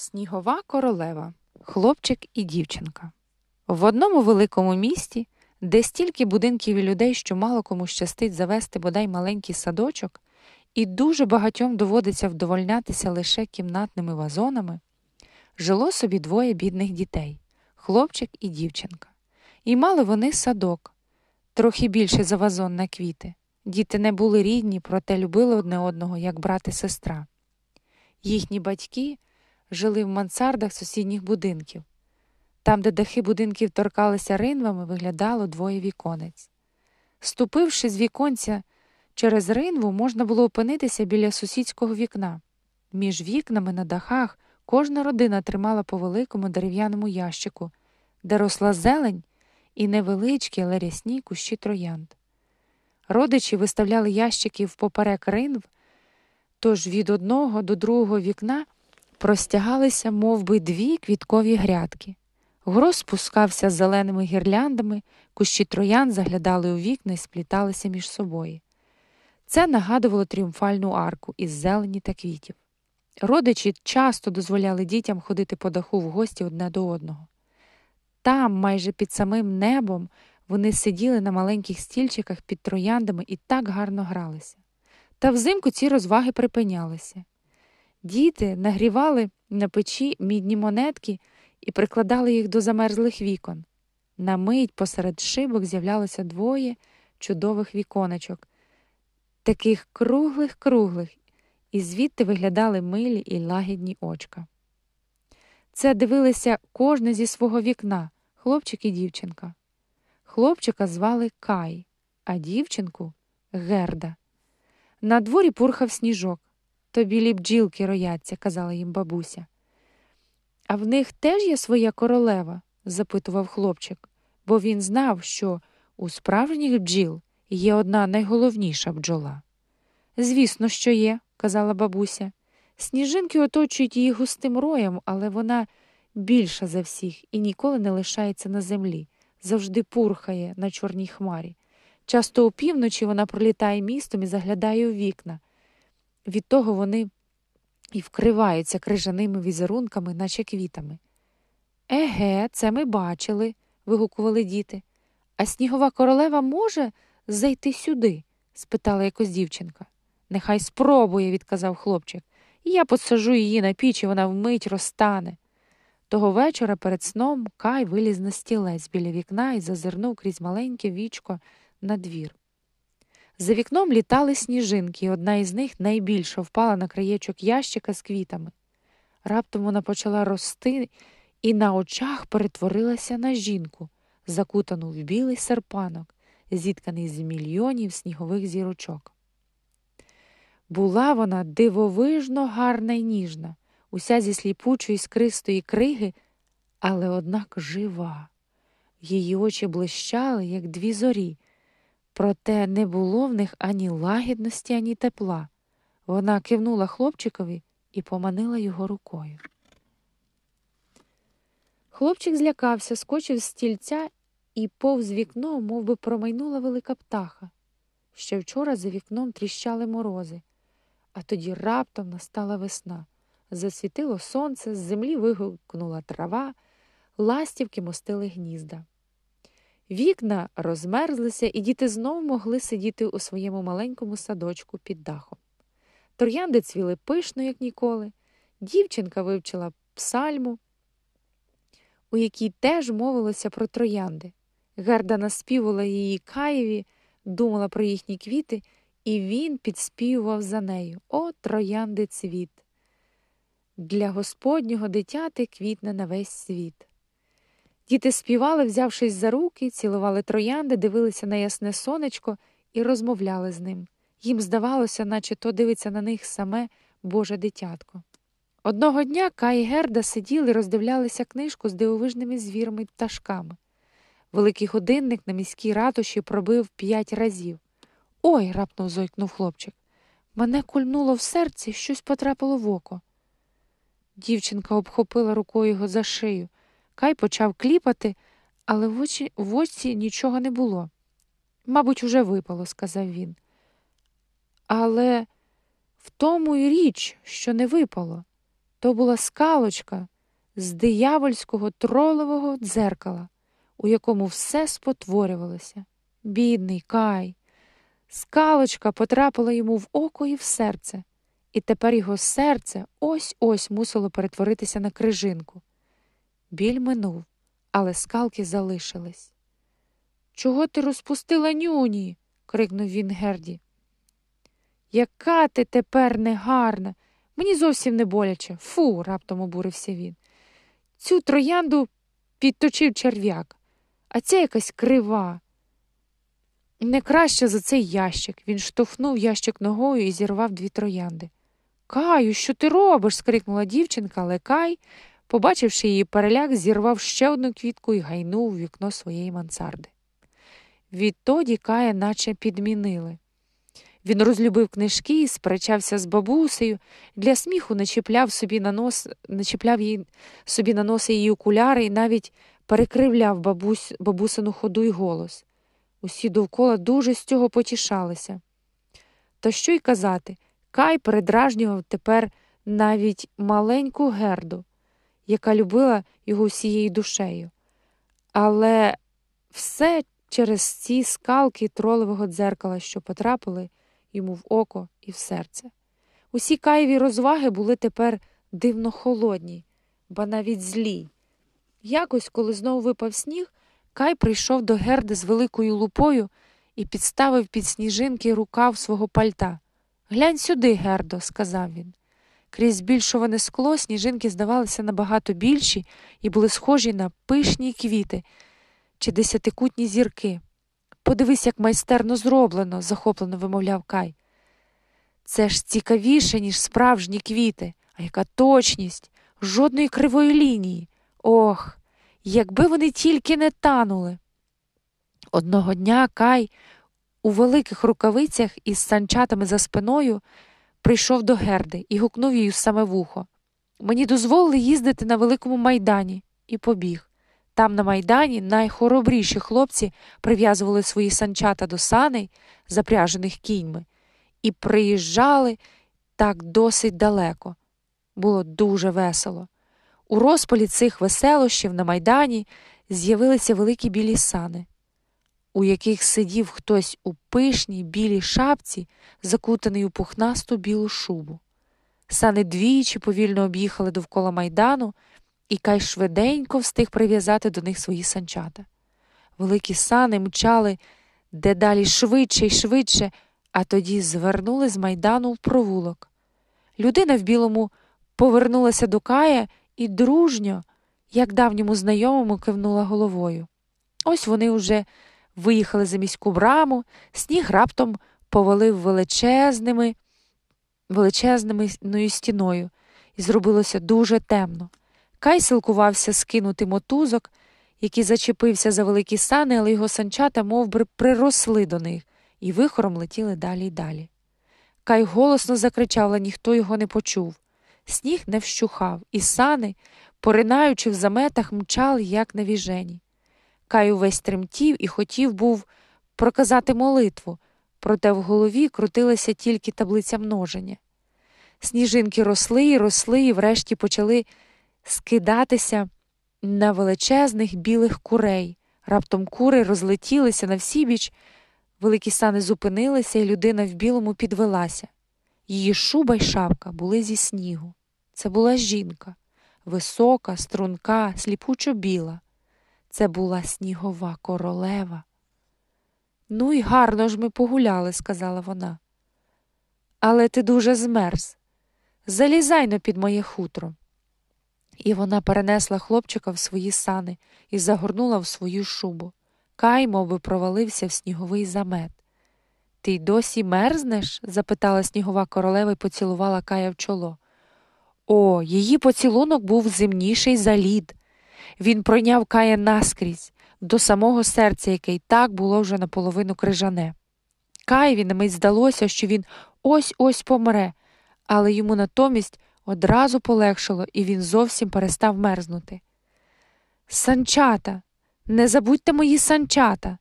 Снігова королева, хлопчик і дівчинка. В одному великому місті, де стільки будинків і людей, що мало кому щастить завести бодай маленький садочок, і дуже багатьом доводиться вдовольнятися лише кімнатними вазонами, жило собі двоє бідних дітей хлопчик і дівчинка. І мали вони садок, трохи більше за вазон на квіти. Діти не були рідні, проте любили одне одного, як брат і сестра. Їхні батьки жили в мансардах сусідніх будинків. Там, де дахи будинків торкалися ринвами, виглядало двоє віконець. Ступивши з віконця через ринву, можна було опинитися біля сусідського вікна. Між вікнами на дахах кожна родина тримала по великому дерев'яному ящику, де росла зелень і невеличкі, але рясні кущі троянд. Родичі виставляли ящики впоперек ринв, тож від одного до другого вікна простягалися мов би, дві квіткові грядки. Гроз спускався зеленими гірляндами, кущі троян заглядали у вікна і спліталися між собою. Це нагадувало тріумфальну арку із зелені та квітів. Родичі часто дозволяли дітям ходити по даху в гості одне до одного. Там, майже під самим небом, вони сиділи на маленьких стільчиках під трояндами і так гарно гралися. Та взимку ці розваги припинялися. Діти нагрівали на печі мідні монетки і прикладали їх до замерзлих вікон. На мить посеред шибок з'являлося двоє чудових віконечок, таких круглих круглих, і звідти виглядали милі і лагідні очка. Це дивилися кожне зі свого вікна, хлопчик і дівчинка. Хлопчика звали Кай, а дівчинку Герда. На дворі пурхав сніжок. То білі бджілки рояться, казала їм бабуся. А в них теж є своя королева? запитував хлопчик, бо він знав, що у справжніх бджіл є одна найголовніша бджола. Звісно, що є, казала бабуся. Сніжинки оточують її густим роєм, але вона більша за всіх і ніколи не лишається на землі, завжди пурхає на чорній хмарі. Часто опівночі вона пролітає містом і заглядає у вікна. Від того вони і вкриваються крижаними візерунками, наче квітами. Еге, це ми бачили, вигукували діти. А снігова королева може зайти сюди? спитала якось дівчинка. Нехай спробує, відказав хлопчик. Я посажу її на піч, і вона вмить розтане. Того вечора перед сном Кай виліз на стілець біля вікна і зазирнув крізь маленьке вічко на двір. За вікном літали сніжинки, і одна із них найбільше впала на краєчок ящика з квітами. Раптом вона почала рости і на очах перетворилася на жінку, закутану в білий серпанок, зітканий з мільйонів снігових зірочок. Була вона дивовижно гарна й ніжна, уся зі сліпучої скристої криги, але однак жива. Її очі блищали, як дві зорі, проте не було в них ані лагідності, ані тепла. Вона кивнула хлопчикові і поманила його рукою. Хлопчик злякався, скочив з стільця і повз вікно мов би, промайнула велика птаха. Ще вчора за вікном тріщали морози, а тоді раптом настала весна. Засвітило сонце, з землі вигукнула трава, ластівки мостили гнізда. Вікна розмерзлися, і діти знову могли сидіти у своєму маленькому садочку під дахом. Троянди цвіли пишно, як ніколи. Дівчинка вивчила псальму, у якій теж мовилося про троянди. Герда наспівала її Каєві, думала про їхні квіти, і він підспівував за нею О, троянди цвіт. Для Господнього дитяти квітне на весь світ. Діти співали, взявшись за руки, цілували троянди, дивилися на ясне сонечко і розмовляли з ним. Їм здавалося, наче то дивиться на них саме Боже дитятко. Одного дня Кай і Герда сиділи роздивлялися книжку з дивовижними звірами пташками. Великий годинник на міській ратуші пробив п'ять разів. Ой, раптом зойкнув хлопчик. Мене кульнуло в серці, щось потрапило в око. Дівчинка обхопила рукою його за шию. Кай почав кліпати, але в очі, в очі нічого не було. Мабуть, уже випало, сказав він. Але в тому й річ, що не випало. То була скалочка з диявольського тролового дзеркала, у якому все спотворювалося. Бідний кай. Скалочка потрапила йому в око і в серце, і тепер його серце ось ось мусило перетворитися на крижинку. Біль минув, але скалки залишились. Чого ти розпустила нюні? крикнув він Герді. Яка ти тепер негарна. Мені зовсім не боляче. Фу, раптом обурився він. Цю троянду підточив черв'як, а ця якась крива. Не краще за цей ящик. Він штовхнув ящик ногою і зірвав дві троянди. Каю, що ти робиш? скрикнула дівчинка, але Кай, побачивши її переляк, зірвав ще одну квітку і гайнув у вікно своєї мансарди. Відтоді Кая наче підмінили. Він розлюбив книжки, сперечався з бабусею, для сміху начіпляв собі на нос, начіпляв їй собі на носи її окуляри і навіть перекривляв бабусь, бабусину ходу й голос. Усі довкола дуже з цього потішалися. Та що й казати, Кай передражнював тепер навіть маленьку герду, яка любила його всією душею. Але все через ці скалки тролевого дзеркала, що потрапили йому в око і в серце. Усі каєві розваги були тепер дивно холодні, ба навіть злі. Якось, коли знову випав сніг, Кай прийшов до герди з великою лупою і підставив під сніжинки рукав свого пальта. Глянь сюди, Гердо, сказав він. Крізь збільшуване скло сніжинки здавалися набагато більші і були схожі на пишні квіти чи десятикутні зірки. Подивись, як майстерно зроблено, захоплено вимовляв Кай. Це ж цікавіше, ніж справжні квіти, а яка точність, жодної кривої лінії. Ох, якби вони тільки не танули. Одного дня Кай у великих рукавицях із санчатами за спиною прийшов до герди і гукнув її саме вухо. Мені дозволили їздити на великому майдані і побіг. Там, на майдані, найхоробріші хлопці прив'язували свої санчата до саней, запряжених кіньми, і приїжджали так досить далеко. Було дуже весело. У розпалі цих веселощів на майдані з'явилися великі білі сани, у яких сидів хтось у пишній білій шапці, закутаний у пухнасту білу шубу. Сани двічі повільно об'їхали довкола майдану і Кай швиденько встиг прив'язати до них свої санчата. Великі сани мчали дедалі швидше й швидше, а тоді звернули з майдану в провулок. Людина в білому повернулася до Кая і дружньо, як давньому знайомому, кивнула головою. Ось вони вже виїхали за міську браму, сніг раптом повалив величезними, величезною стіною, і зробилося дуже темно. Кай силкувався скинути мотузок, який зачепився за великі сани, але його санчата мов би, приросли до них, і вихором летіли далі й далі. Кай голосно закричав, але ніхто його не почув. Сніг не вщухав, і сани, поринаючи в заметах, мчали, як на віжені. Кай увесь тремтів і хотів був проказати молитву, проте в голові крутилася тільки таблиця множення. Сніжинки росли і росли, і врешті почали скидатися на величезних білих курей. Раптом кури розлетілися на всі біч, великі сани зупинилися, і людина в білому підвелася. Її шуба й шапка були зі снігу. Це була жінка, висока, струнка, сліпучо біла. Це була снігова королева. Ну і гарно ж ми погуляли, сказала вона. Але ти дуже змерз. Залізай но під моє хутро. І вона перенесла хлопчика в свої сани і загорнула в свою шубу. Кай би, провалився в сніговий замет. Ти й досі мерзнеш? запитала снігова королева і поцілувала Кая в чоло. О, її поцілунок був земніший за лід. Він пройняв Кая наскрізь, до самого серця, яке й так було вже наполовину крижане. Каєві на мить здалося, що він ось ось помре, але йому натомість одразу полегшило, і він зовсім перестав мерзнути. Санчата, не забудьте мої санчата.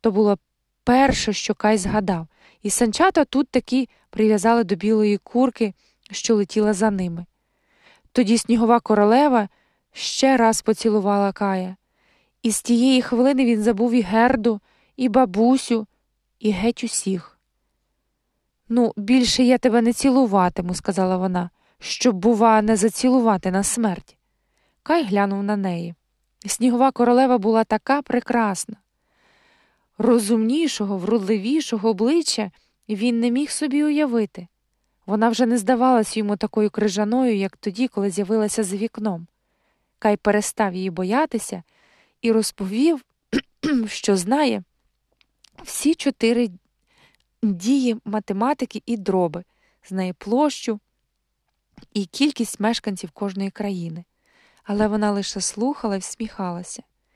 То було перше, що Кай згадав, і санчата тут таки прив'язали до білої курки, що летіла за ними. Тоді снігова королева ще раз поцілувала Кая, і з тієї хвилини він забув і герду, і бабусю, і геть усіх. Ну, більше я тебе не цілуватиму, сказала вона, щоб, бува, не зацілувати на смерть. Кай глянув на неї. Снігова королева була така прекрасна. Розумнішого, вродливішого обличчя він не міг собі уявити. Вона вже не здавалась йому такою крижаною, як тоді, коли з'явилася за вікном. Кай перестав її боятися і розповів, що знає всі чотири дії математики і дроби, знає площу і кількість мешканців кожної країни. Але вона лише слухала і всміхалася.